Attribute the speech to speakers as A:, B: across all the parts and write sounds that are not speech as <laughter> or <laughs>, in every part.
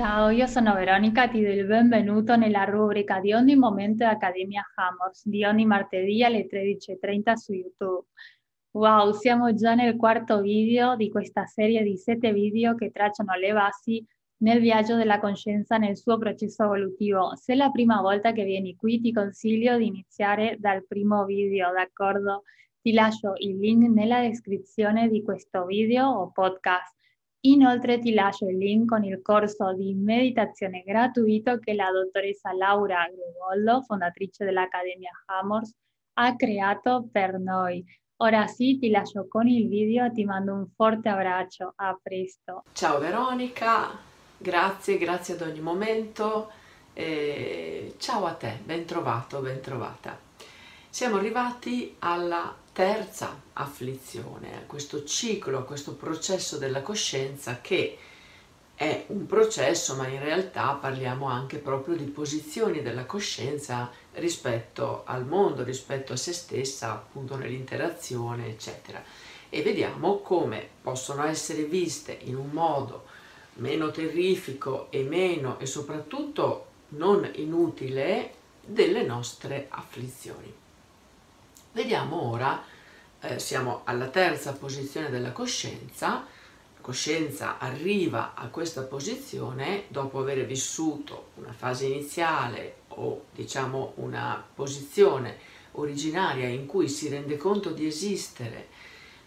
A: Ciao, io sono Veronica, ti do il benvenuto nella rubrica di ogni momento Accademia Hammers, di ogni martedì alle 13.30 su YouTube. Wow, siamo già nel quarto video di questa serie di sette video che tracciano le basi nel viaggio della coscienza nel suo processo evolutivo. Se è la prima volta che vieni qui, ti consiglio di iniziare dal primo video, d'accordo? Ti lascio il link nella descrizione di questo video o podcast. Inoltre ti lascio il link con il corso di meditazione gratuito che la dottoressa Laura Gregoldo, fondatrice dell'Accademia Hammers, ha creato per noi. Ora sì, ti lascio con il video ti mando un forte abbraccio. A presto.
B: Ciao Veronica, grazie, grazie ad ogni momento. E ciao a te, ben trovato, ben trovata. Siamo arrivati alla terza afflizione, a questo ciclo, a questo processo della coscienza che è un processo, ma in realtà parliamo anche proprio di posizioni della coscienza rispetto al mondo, rispetto a se stessa, appunto nell'interazione, eccetera. E vediamo come possono essere viste in un modo meno terrifico e meno e soprattutto non inutile delle nostre afflizioni. Vediamo ora, eh, siamo alla terza posizione della coscienza, la coscienza arriva a questa posizione dopo aver vissuto una fase iniziale o diciamo una posizione originaria in cui si rende conto di esistere,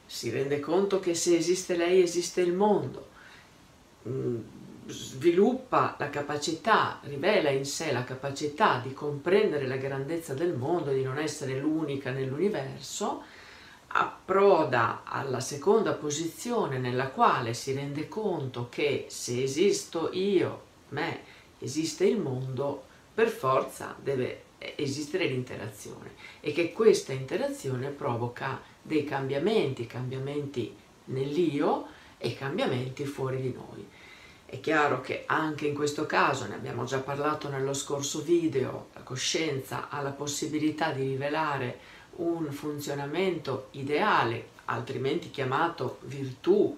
B: si rende conto che se esiste lei esiste il mondo, mm, sviluppa la capacità, rivela in sé la capacità di comprendere la grandezza del mondo, di non essere l'unica nell'universo, approda alla seconda posizione nella quale si rende conto che se esisto io, me, esiste il mondo, per forza deve esistere l'interazione e che questa interazione provoca dei cambiamenti, cambiamenti nell'io e cambiamenti fuori di noi. È chiaro che anche in questo caso, ne abbiamo già parlato nello scorso video, la coscienza ha la possibilità di rivelare un funzionamento ideale, altrimenti chiamato virtù,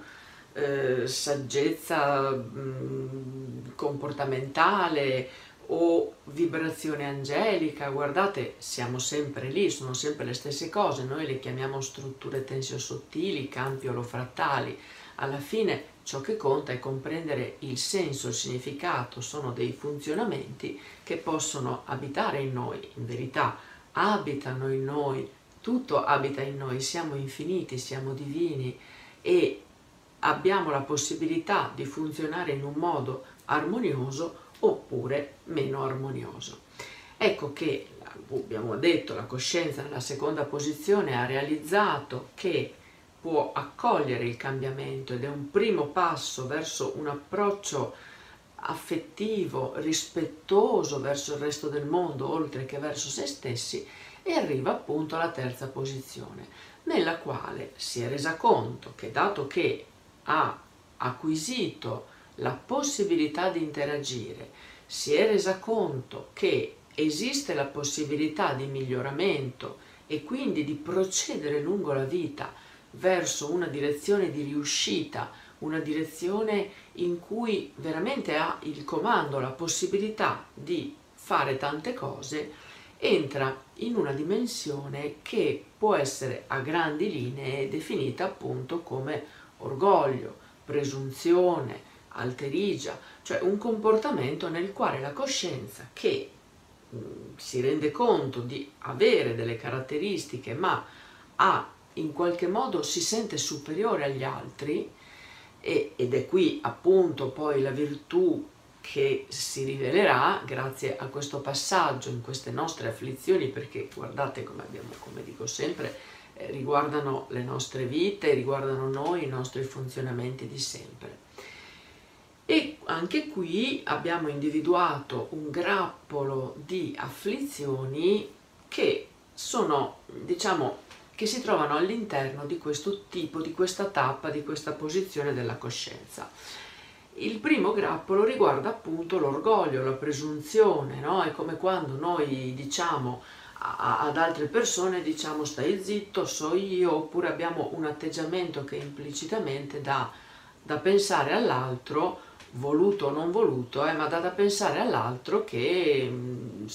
B: eh, saggezza mh, mm, comportamentale o vibrazione angelica, guardate, siamo sempre lì, sono sempre le stesse cose, noi le chiamiamo strutture tensiosottili, campi olofrattali, alla fine ciò che conta è comprendere il senso, il significato, sono dei funzionamenti che possono abitare in noi, in verità abitano in noi, tutto abita in noi, siamo infiniti, siamo divini e abbiamo la possibilità di funzionare in un modo armonioso oppure meno armonioso. Ecco che abbiamo detto la coscienza nella seconda posizione ha realizzato che può accogliere il cambiamento ed è un primo passo verso un approccio affettivo, rispettoso verso il resto del mondo, oltre che verso se stessi, e arriva appunto alla terza posizione, nella quale si è resa conto che dato che ha acquisito la possibilità di interagire, si è resa conto che esiste la possibilità di miglioramento e quindi di procedere lungo la vita verso una direzione di riuscita, una direzione in cui veramente ha il comando, la possibilità di fare tante cose, entra in una dimensione che può essere a grandi linee definita appunto come orgoglio, presunzione, alterigia, cioè un comportamento nel quale la coscienza che mh, si rende conto di avere delle caratteristiche ma ha in qualche modo si sente superiore agli altri e, ed è qui appunto poi la virtù che si rivelerà grazie a questo passaggio in queste nostre afflizioni perché guardate come abbiamo come dico sempre eh, riguardano le nostre vite riguardano noi i nostri funzionamenti di sempre. E anche qui abbiamo individuato un grappolo di afflizioni che sono diciamo che si trovano all'interno di questo tipo, di questa tappa, di questa posizione della coscienza. Il primo grappolo riguarda appunto l'orgoglio, la presunzione, no? È come quando noi diciamo a, ad altre persone, diciamo stai zitto, so io, oppure abbiamo un atteggiamento che implicitamente dà da pensare all'altro voluto o non voluto, eh, ma dà da pensare all'altro che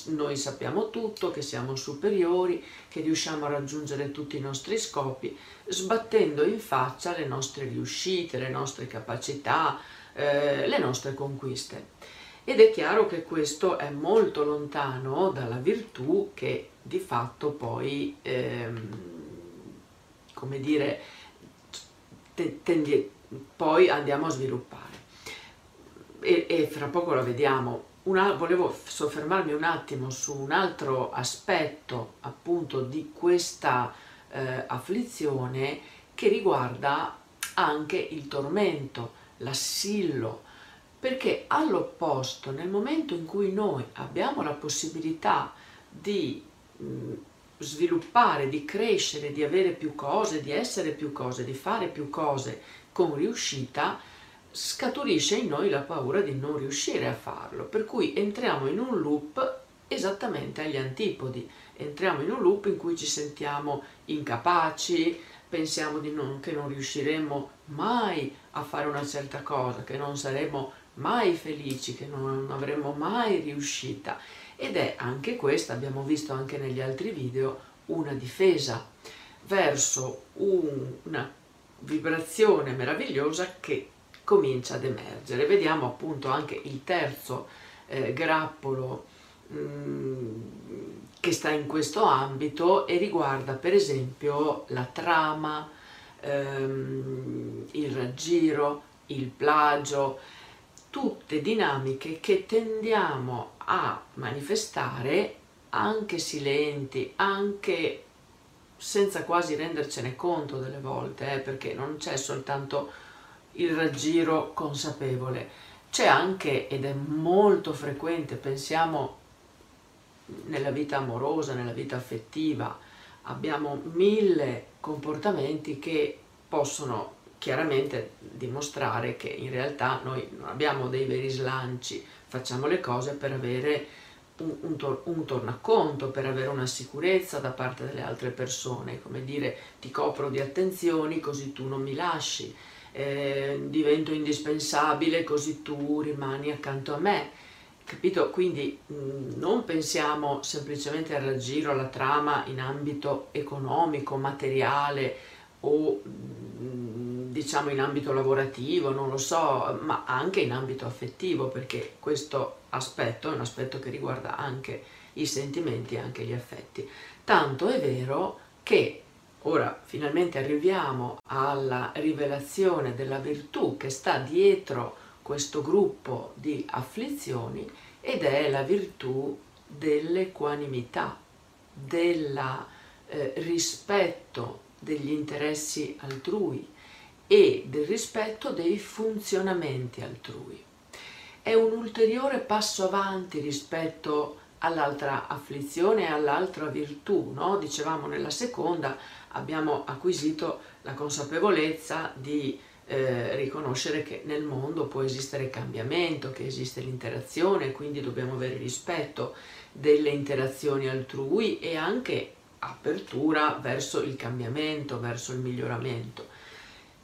B: noi sappiamo tutto, che siamo superiori, che riusciamo a raggiungere tutti i nostri scopi, sbattendo in faccia le nostre riuscite, le nostre capacità, eh, le nostre conquiste. Ed è chiaro che questo è molto lontano dalla virtù che di fatto poi, ehm, come dire, tendi, poi andiamo a sviluppare e, e fra poco lo vediamo. Una, volevo soffermarmi un attimo su un altro aspetto appunto di questa eh, afflizione che riguarda anche il tormento, l'assillo, perché all'opposto nel momento in cui noi abbiamo la possibilità di mh, sviluppare, di crescere, di avere più cose, di essere più cose, di fare più cose con riuscita, scaturisce in noi la paura di non riuscire a farlo, per cui entriamo in un loop esattamente agli antipodi, entriamo in un loop in cui ci sentiamo incapaci, pensiamo non, che non riusciremo mai a fare una certa cosa, che non saremo mai felici, che non avremo mai riuscita. Ed è anche questa, abbiamo visto anche negli altri video, una difesa verso un, una vibrazione meravigliosa che comincia ad emergere. Vediamo appunto anche il terzo eh, grappolo mh, mm, che sta in questo ambito e riguarda per esempio la trama, ehm, il raggiro, il plagio, tutte dinamiche che tendiamo a manifestare anche silenti, anche senza quasi rendercene conto delle volte, eh, perché non c'è soltanto il raggiro consapevole. C'è anche, ed è molto frequente, pensiamo nella vita amorosa, nella vita affettiva, abbiamo mille comportamenti che possono chiaramente dimostrare che in realtà noi non abbiamo dei veri slanci, facciamo le cose per avere un, un, tor- un tornaconto, per avere una sicurezza da parte delle altre persone, come dire ti copro di attenzioni così tu non mi lasci eh, divento indispensabile così tu rimani accanto a me. Capito? Quindi mh, mm, non pensiamo semplicemente al raggiro, alla trama in ambito economico, materiale o mh, mm, diciamo in ambito lavorativo, non lo so, ma anche in ambito affettivo, perché questo aspetto è un aspetto che riguarda anche i sentimenti e anche gli affetti. Tanto è vero che Ora finalmente arriviamo alla rivelazione della virtù che sta dietro questo gruppo di afflizioni ed è la virtù dell'equanimità, del eh, rispetto degli interessi altrui e del rispetto dei funzionamenti altrui. È un ulteriore passo avanti rispetto all'altra afflizione e all'altra virtù, no? Dicevamo nella seconda abbiamo acquisito la consapevolezza di eh, riconoscere che nel mondo può esistere cambiamento, che esiste l'interazione, quindi dobbiamo avere rispetto delle interazioni altrui e anche apertura verso il cambiamento, verso il miglioramento.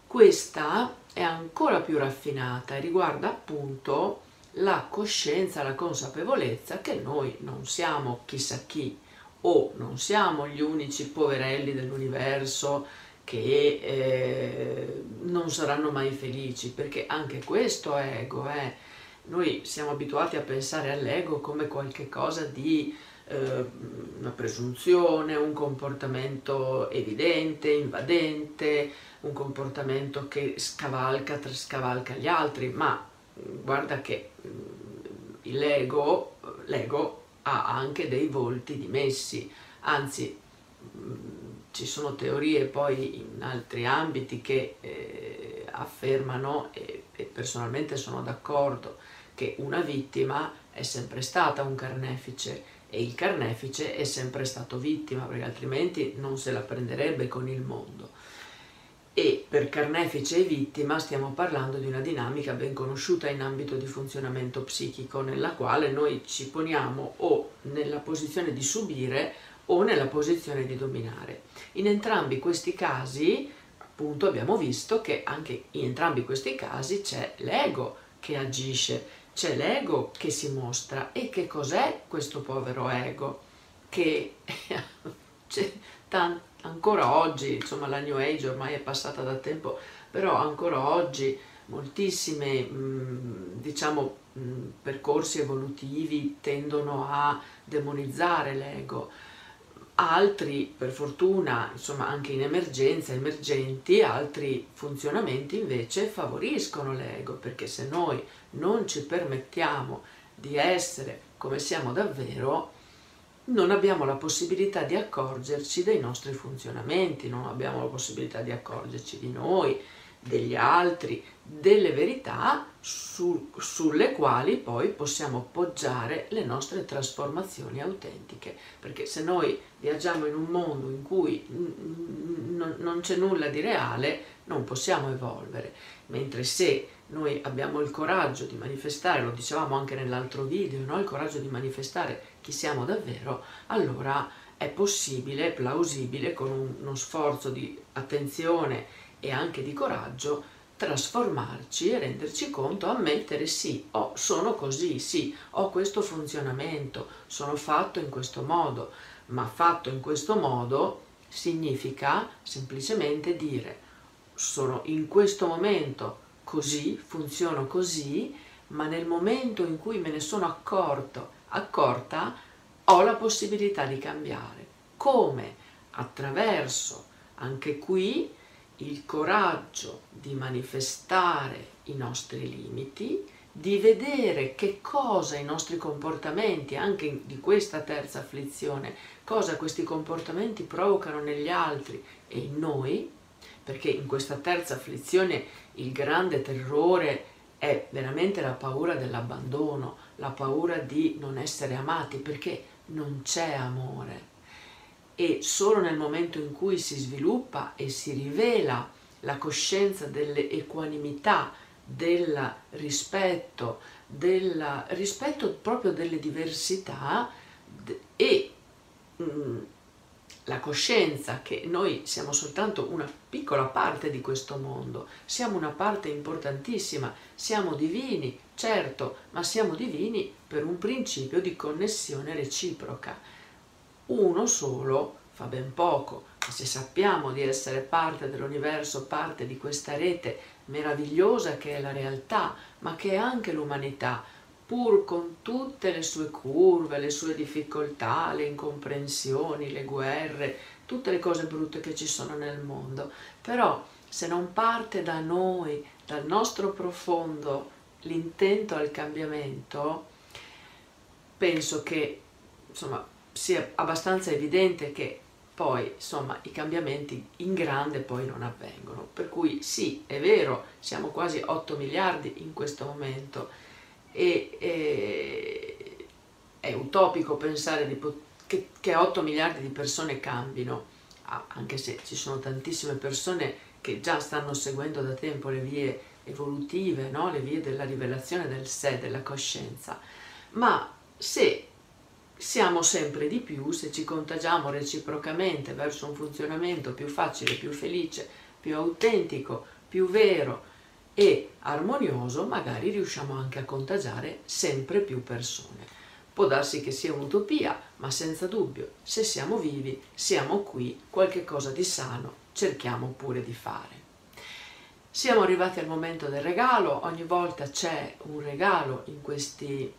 B: Questa è ancora più raffinata e riguarda appunto la coscienza, la consapevolezza che noi non siamo chissà chi, o non siamo gli unici poverelli dell'universo che eh, non saranno mai felici, perché anche questo è ego, eh. noi siamo abituati a pensare all'ego come qualcosa di eh, una presunzione, un comportamento evidente, invadente, un comportamento che scavalca, scavalca gli altri, ma guarda che mm, l'ego, l'ego ha anche dei volti dimessi, anzi mm, ci sono teorie poi in altri ambiti che eh, affermano, e, e personalmente sono d'accordo, che una vittima è sempre stata un carnefice e il carnefice è sempre stato vittima perché altrimenti non se la prenderebbe con il mondo e per carnefice e vittima stiamo parlando di una dinamica ben conosciuta in ambito di funzionamento psichico nella quale noi ci poniamo o nella posizione di subire o nella posizione di dominare. In entrambi questi casi appunto abbiamo visto che anche in entrambi questi casi c'è l'ego che agisce, c'è l'ego che si mostra e che cos'è questo povero ego che <laughs> ancora oggi, insomma la New Age ormai è passata da tempo, però ancora oggi moltissime mh, diciamo mh, percorsi evolutivi tendono a demonizzare l'ego. Altri per fortuna insomma anche in emergenza emergenti altri funzionamenti invece favoriscono l'ego perché se noi non ci permettiamo di essere come siamo davvero non abbiamo la possibilità di accorgerci dei nostri funzionamenti non abbiamo la possibilità di accorgerci di noi degli altri, delle verità su, sulle quali poi possiamo poggiare le nostre trasformazioni autentiche. Perché se noi viaggiamo in un mondo in cui non c'è nulla di reale, non possiamo evolvere. Mentre se noi abbiamo il coraggio di manifestare, lo dicevamo anche nell'altro video, no? il coraggio di manifestare chi siamo davvero, allora è possibile, plausibile, con uno sforzo di attenzione e anche di coraggio trasformarci e renderci conto, ammettere sì, oh, sono così, sì, ho questo funzionamento, sono fatto in questo modo, ma fatto in questo modo significa semplicemente dire sono in questo momento così, funziono così, ma nel momento in cui me ne sono accorto, accorta, ho la possibilità di cambiare. Come? Attraverso anche qui il coraggio di manifestare i nostri limiti, di vedere che cosa i nostri comportamenti, anche di questa terza afflizione, cosa questi comportamenti provocano negli altri e in noi, perché in questa terza afflizione il grande terrore è veramente la paura dell'abbandono, la paura di non essere amati, perché non c'è amore e solo nel momento in cui si sviluppa e si rivela la coscienza dell'equanimità, del rispetto, del rispetto proprio delle diversità e mh, mm, la coscienza che noi siamo soltanto una piccola parte di questo mondo, siamo una parte importantissima, siamo divini, certo, ma siamo divini per un principio di connessione reciproca uno solo fa ben poco, ma se sappiamo di essere parte dell'universo, parte di questa rete meravigliosa che è la realtà, ma che è anche l'umanità, pur con tutte le sue curve, le sue difficoltà, le incomprensioni, le guerre, tutte le cose brutte che ci sono nel mondo, però se non parte da noi, dal nostro profondo, l'intento al cambiamento, penso che insomma sia abbastanza evidente che poi insomma i cambiamenti in grande poi non avvengono. Per cui sì, è vero, siamo quasi 8 miliardi in questo momento e, e è utopico pensare che, che 8 miliardi di persone cambino, anche se ci sono tantissime persone che già stanno seguendo da tempo le vie evolutive, no? le vie della rivelazione del sé, della coscienza. Ma se siamo sempre di più se ci contagiamo reciprocamente verso un funzionamento più facile, più felice, più autentico, più vero e armonioso, magari riusciamo anche a contagiare sempre più persone. Può darsi che sia un'utopia, ma senza dubbio, se siamo vivi, siamo qui, qualche cosa di sano cerchiamo pure di fare. Siamo arrivati al momento del regalo, ogni volta c'è un regalo in questi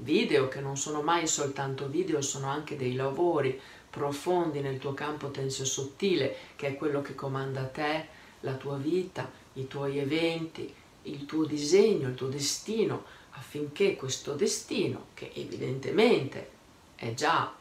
B: video che non sono mai soltanto video, sono anche dei lavori profondi nel tuo campo tensio sottile, che è quello che comanda te, la tua vita, i tuoi eventi, il tuo disegno, il tuo destino, affinché questo destino, che evidentemente è già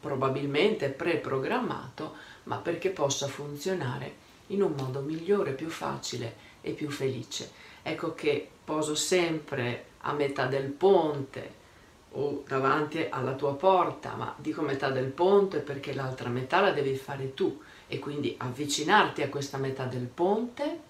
B: probabilmente preprogrammato, ma perché possa funzionare in un modo migliore, più facile e più felice. Ecco che poso sempre a metà del ponte o davanti alla tua porta, ma dico metà del ponte perché l'altra metà la devi fare tu e quindi avvicinarti a questa metà del ponte,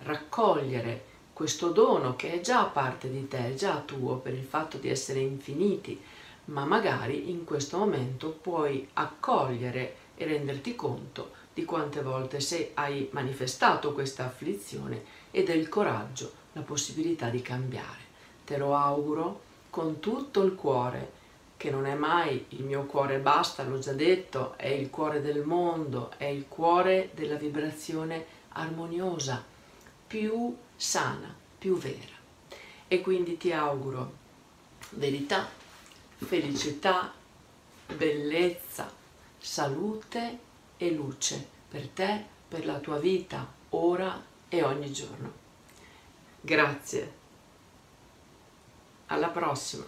B: raccogliere questo dono che è già parte di te, è già tuo per il fatto di essere infiniti, ma magari in questo momento puoi accogliere e renderti conto di quante volte se hai manifestato questa afflizione e del coraggio, la possibilità di cambiare. Te lo auguro con tutto il cuore, che non è mai il mio cuore basta, l'ho già detto, è il cuore del mondo, è il cuore della vibrazione armoniosa, più sana, più vera. E quindi ti auguro verità, felicità, bellezza, salute e luce per te, per la tua vita, ora e ogni giorno. Grazie. Alla prossima.